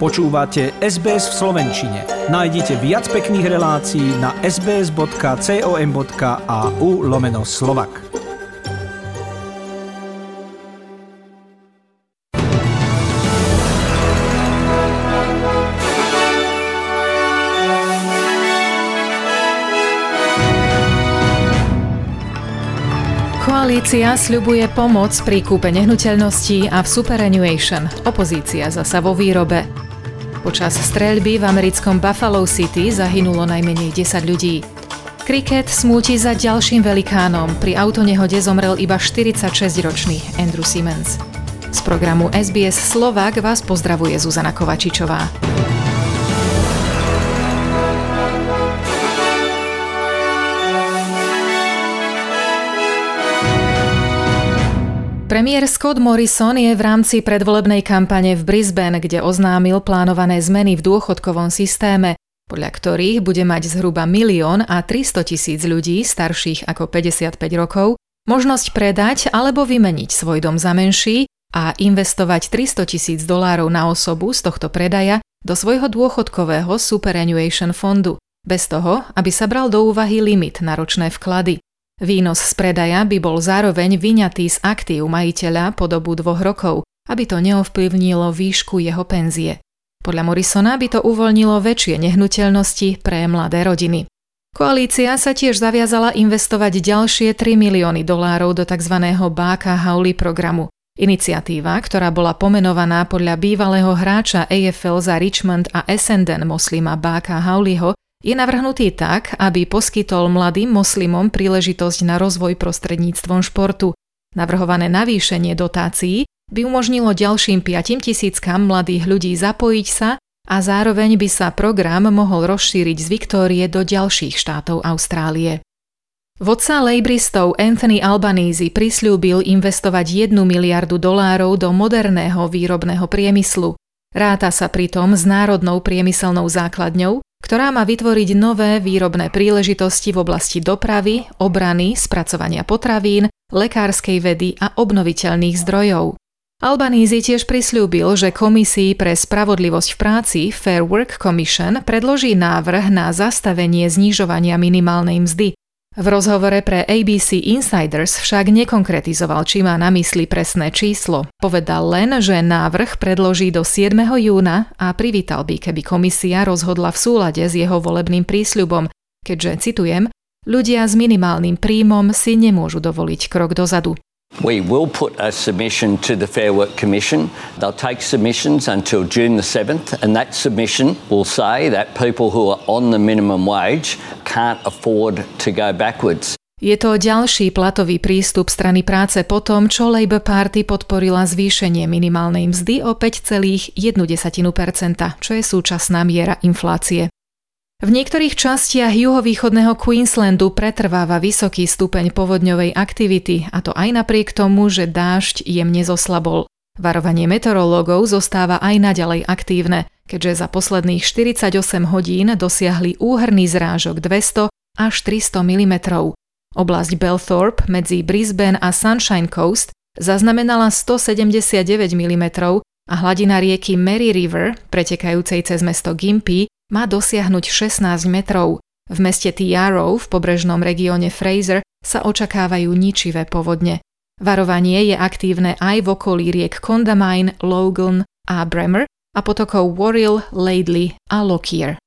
Počúvate SBS v Slovenčine. Nájdite viac pekných relácií na sbs.com.au lomeno slovak. Koalícia sľubuje pomoc pri kúpe nehnuteľností a v superannuation. Opozícia zasa vo výrobe. Počas streľby v americkom Buffalo City zahynulo najmenej 10 ľudí. Kriket smúti za ďalším velikánom. Pri autonehode zomrel iba 46-ročný Andrew Siemens. Z programu SBS Slovak vás pozdravuje Zuzana Kovačičová. Premiér Scott Morrison je v rámci predvolebnej kampane v Brisbane, kde oznámil plánované zmeny v dôchodkovom systéme, podľa ktorých bude mať zhruba milión a 300 tisíc ľudí starších ako 55 rokov možnosť predať alebo vymeniť svoj dom za menší a investovať 300 tisíc dolárov na osobu z tohto predaja do svojho dôchodkového superannuation fondu, bez toho, aby sa bral do úvahy limit na ročné vklady. Výnos z predaja by bol zároveň vyňatý z aktív majiteľa po dobu dvoch rokov, aby to neovplyvnilo výšku jeho penzie. Podľa Morrisona by to uvoľnilo väčšie nehnuteľnosti pre mladé rodiny. Koalícia sa tiež zaviazala investovať ďalšie 3 milióny dolárov do tzv. Báka Hauli programu. Iniciatíva, ktorá bola pomenovaná podľa bývalého hráča AFL za Richmond a Essendon moslima Báka Hauliho, je navrhnutý tak, aby poskytol mladým moslimom príležitosť na rozvoj prostredníctvom športu. Navrhované navýšenie dotácií by umožnilo ďalším 5 tisíckam mladých ľudí zapojiť sa a zároveň by sa program mohol rozšíriť z Viktórie do ďalších štátov Austrálie. Vodca lejbristov Anthony Albanese prislúbil investovať 1 miliardu dolárov do moderného výrobného priemyslu. Ráta sa pritom s národnou priemyselnou základňou, ktorá má vytvoriť nové výrobné príležitosti v oblasti dopravy, obrany, spracovania potravín, lekárskej vedy a obnoviteľných zdrojov. Albanízy tiež prislúbil, že Komisii pre spravodlivosť v práci Fair Work Commission predloží návrh na zastavenie znižovania minimálnej mzdy, v rozhovore pre ABC Insiders však nekonkretizoval, či má na mysli presné číslo. Povedal len, že návrh predloží do 7. júna a privítal by, keby komisia rozhodla v súlade s jeho volebným prísľubom, keďže, citujem, ľudia s minimálnym príjmom si nemôžu dovoliť krok dozadu. We will put a submission to the Fair Work Commission. They'll take submissions until June the 7th, and that submission will say that people who are on the minimum wage can't afford to go backwards. Je to ďalší platový prístup strany práce po tom, čo Labour Party podporila zvýšenie minimálnej mzdy o 5,1%, čo je súčasná miera inflácie. V niektorých častiach juhovýchodného Queenslandu pretrváva vysoký stupeň povodňovej aktivity, a to aj napriek tomu, že dážď jemne zoslabol. Varovanie meteorológov zostáva aj naďalej aktívne, keďže za posledných 48 hodín dosiahli úhrný zrážok 200 až 300 mm. Oblasť Belthorpe medzi Brisbane a Sunshine Coast zaznamenala 179 mm a hladina rieky Mary River, pretekajúcej cez mesto Gympie, má dosiahnuť 16 metrov. V meste Tiarrow v pobrežnom regióne Fraser sa očakávajú ničivé povodne. Varovanie je aktívne aj v okolí riek Condamine, Logan a Bremer a potokov Warrill, Laidley a Lockyer.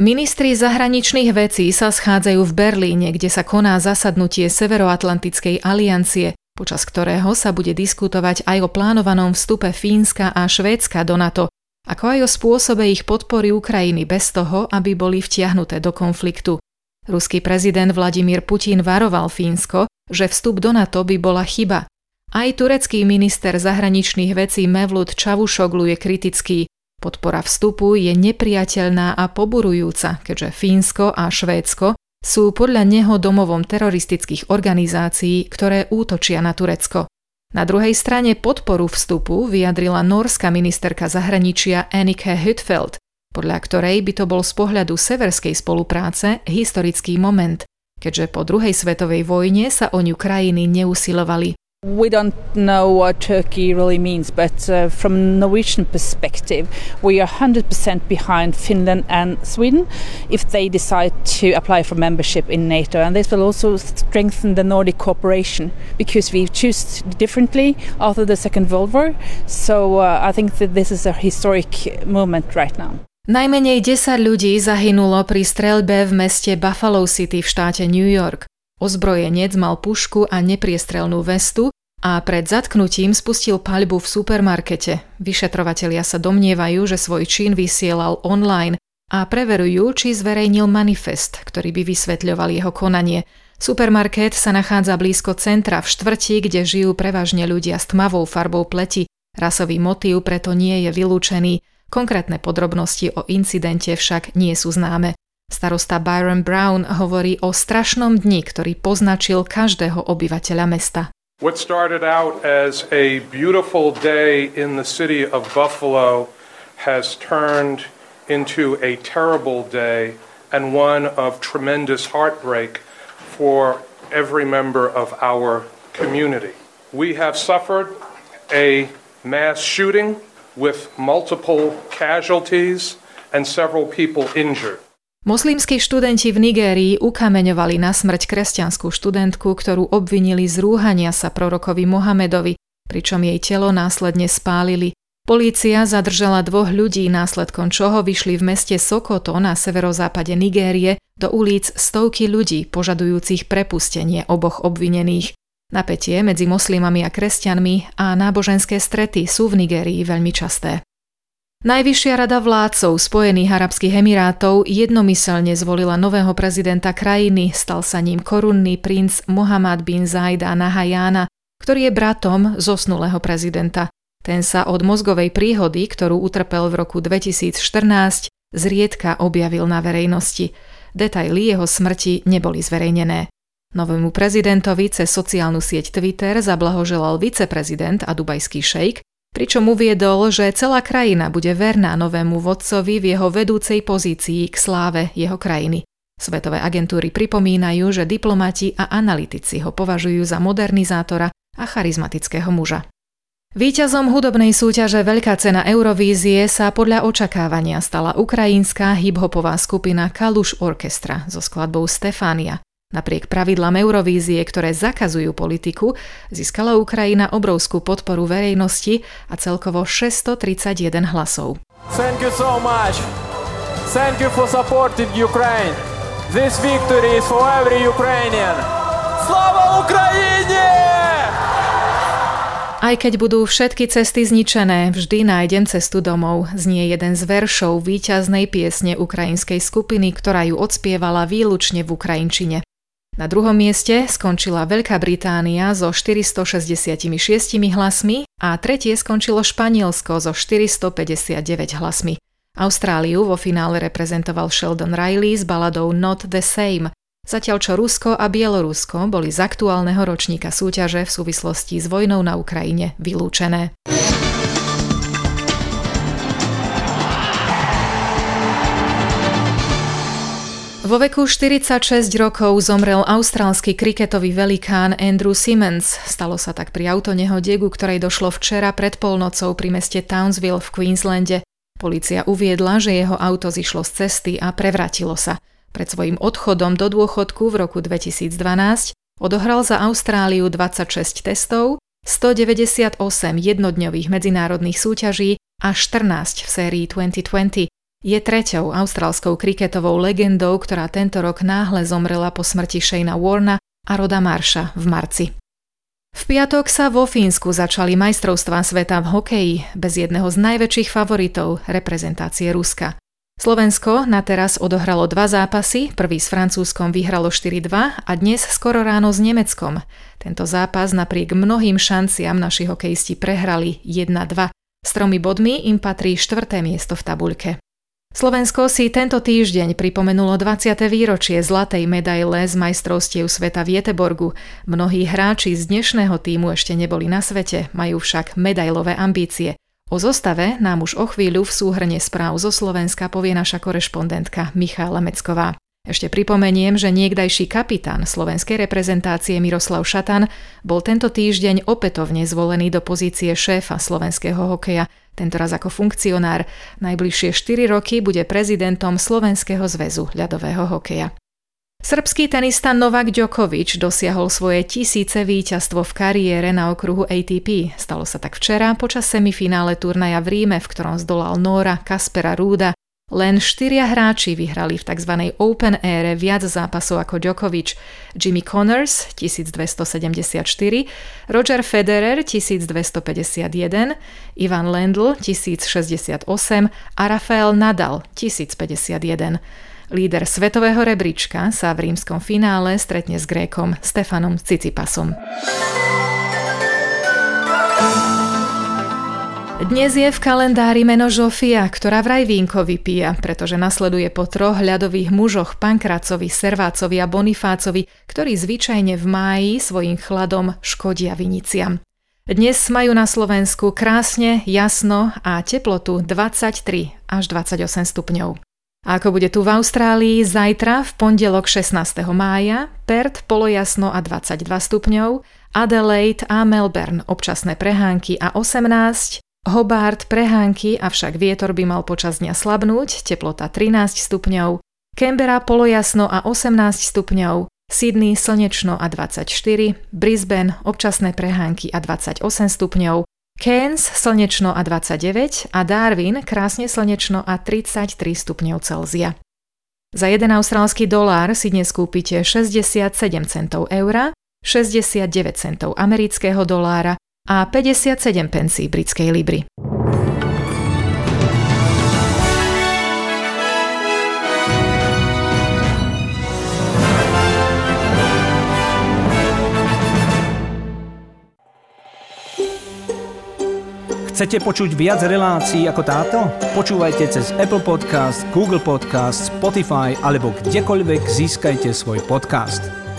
Ministri zahraničných vecí sa schádzajú v Berlíne, kde sa koná zasadnutie Severoatlantickej aliancie, počas ktorého sa bude diskutovať aj o plánovanom vstupe Fínska a Švédska do NATO ako aj o spôsobe ich podpory Ukrajiny bez toho, aby boli vtiahnuté do konfliktu. Ruský prezident Vladimír Putin varoval Fínsko, že vstup do NATO by bola chyba. Aj turecký minister zahraničných vecí Mevlut Čavušoglu je kritický. Podpora vstupu je nepriateľná a poburujúca, keďže Fínsko a Švédsko sú podľa neho domovom teroristických organizácií, ktoré útočia na Turecko. Na druhej strane podporu vstupu vyjadrila norská ministerka zahraničia Annika Hütfeld, podľa ktorej by to bol z pohľadu severskej spolupráce historický moment, keďže po druhej svetovej vojne sa o ňu krajiny neusilovali. We don't know what Turkey really means, but uh, from Norwegian perspective, we are 100% behind Finland and Sweden if they decide to apply for membership in NATO. And this will also strengthen the Nordic cooperation because we choose differently after the Second World War. So uh, I think that this is a historic moment right now. Najmenej 10 ľudí zahynulo pri streľbe v meste Buffalo City v štáte New York. Ozbrojenec mal pušku a nepriestrelnú vestu a pred zatknutím spustil paľbu v supermarkete. Vyšetrovatelia sa domnievajú, že svoj čin vysielal online a preverujú, či zverejnil manifest, ktorý by vysvetľoval jeho konanie. Supermarket sa nachádza blízko centra v štvrti, kde žijú prevažne ľudia s tmavou farbou pleti. Rasový motív preto nie je vylúčený. Konkrétne podrobnosti o incidente však nie sú známe. Starosta Byron Brown hovorí o strašnom dni, ktorý poznačil každého obyvateľa mesta. What started out as a beautiful day in the city of Buffalo has turned into a terrible day and one of tremendous heartbreak for every member of our community. We have suffered a mass shooting with multiple casualties and several people injured. Moslimskí študenti v Nigérii ukameňovali na smrť kresťanskú študentku, ktorú obvinili z rúhania sa prorokovi Mohamedovi, pričom jej telo následne spálili. Polícia zadržala dvoch ľudí, následkom čoho vyšli v meste Sokoto na severozápade Nigérie do ulic stovky ľudí požadujúcich prepustenie oboch obvinených. Napätie medzi moslimami a kresťanmi a náboženské strety sú v Nigérii veľmi časté. Najvyššia rada vládcov Spojených arabských emirátov jednomyselne zvolila nového prezidenta krajiny, stal sa ním korunný princ Mohammad bin Zaida Nahayana, ktorý je bratom zosnulého prezidenta. Ten sa od mozgovej príhody, ktorú utrpel v roku 2014, zriedka objavil na verejnosti. Detaily jeho smrti neboli zverejnené. Novému prezidentovi cez sociálnu sieť Twitter zablahoželal viceprezident a dubajský šejk, pričom uviedol, že celá krajina bude verná novému vodcovi v jeho vedúcej pozícii k sláve jeho krajiny. Svetové agentúry pripomínajú, že diplomati a analytici ho považujú za modernizátora a charizmatického muža. Výťazom hudobnej súťaže Veľká cena Eurovízie sa podľa očakávania stala ukrajinská hip-hopová skupina Kaluš Orchestra so skladbou Stefania. Napriek pravidlám Eurovízie, ktoré zakazujú politiku, získala Ukrajina obrovskú podporu verejnosti a celkovo 631 hlasov. Thank you so much. Thank you for supporting Ukraine. This victory is for every Ukrainian. Slava Ukrajine! Aj keď budú všetky cesty zničené, vždy nájdem cestu domov, znie jeden z veršov víťaznej piesne ukrajinskej skupiny, ktorá ju odspievala výlučne v ukrajinčine. Na druhom mieste skončila Veľká Británia so 466 hlasmi a tretie skončilo Španielsko so 459 hlasmi. Austráliu vo finále reprezentoval Sheldon Riley s baladou Not the Same, zatiaľ čo Rusko a Bielorusko boli z aktuálneho ročníka súťaže v súvislosti s vojnou na Ukrajine vylúčené. Vo veku 46 rokov zomrel austrálsky kriketový velikán Andrew Simmons. Stalo sa tak pri autonehode, ku ktorej došlo včera pred polnocou pri meste Townsville v Queenslande. Polícia uviedla, že jeho auto zišlo z cesty a prevratilo sa. Pred svojim odchodom do dôchodku v roku 2012 odohral za Austráliu 26 testov, 198 jednodňových medzinárodných súťaží a 14 v sérii 2020. Je treťou austrálskou kriketovou legendou, ktorá tento rok náhle zomrela po smrti Shayna Warna a Roda Marsha v marci. V piatok sa vo Fínsku začali majstrovstvá sveta v hokeji bez jedného z najväčších favoritov reprezentácie Ruska. Slovensko na teraz odohralo dva zápasy, prvý s Francúzskom vyhralo 4-2 a dnes skoro ráno s Nemeckom. Tento zápas napriek mnohým šanciam naši hokejisti prehrali 1-2. S tromi bodmi im patrí štvrté miesto v tabuľke. Slovensko si tento týždeň pripomenulo 20. výročie zlatej medaile z majstrovstiev sveta v Jeteborgu. Mnohí hráči z dnešného týmu ešte neboli na svete, majú však medailové ambície. O zostave nám už o chvíľu v súhrne správ zo Slovenska povie naša korešpondentka Michála Mecková. Ešte pripomeniem, že niekdajší kapitán slovenskej reprezentácie Miroslav Šatan bol tento týždeň opätovne zvolený do pozície šéfa slovenského hokeja, tentoraz ako funkcionár. Najbližšie 4 roky bude prezidentom Slovenského zväzu ľadového hokeja. Srbský tenista Novak Djokovic dosiahol svoje tisíce víťazstvo v kariére na okruhu ATP. Stalo sa tak včera počas semifinále turnaja v Ríme, v ktorom zdolal Nóra Kaspera Rúda len štyria hráči vyhrali v tzv. Open ére viac zápasov ako Djokovic. Jimmy Connors 1274, Roger Federer 1251, Ivan Lendl 1068 a Rafael Nadal 1051. Líder svetového rebríčka sa v rímskom finále stretne s Grékom Stefanom Cicipasom. Dnes je v kalendári meno Žofia, ktorá vraj vínko vypíja, pretože nasleduje po troch ľadových mužoch Pankracovi, Servácovi a Bonifácovi, ktorí zvyčajne v máji svojim chladom škodia viniciam. Dnes majú na Slovensku krásne, jasno a teplotu 23 až 28 stupňov. A ako bude tu v Austrálii zajtra v pondelok 16. mája, Perth polojasno a 22 stupňov, Adelaide a Melbourne občasné prehánky a 18, Hobart prehánky, avšak vietor by mal počas dňa slabnúť, teplota 13 stupňov, Canberra polojasno a 18 stupňov, Sydney slnečno a 24, Brisbane občasné prehánky a 28 stupňov, Cairns slnečno a 29 a Darwin krásne slnečno a 33 stupňov Celzia. Za 1 austrálsky dolár si dnes kúpite 67 centov eura, 69 centov amerického dolára a 57 pencí britskej libry. Chcete počuť viac relácií ako táto? Počúvajte cez Apple Podcast, Google Podcast, Spotify alebo kdekoľvek získajte svoj podcast.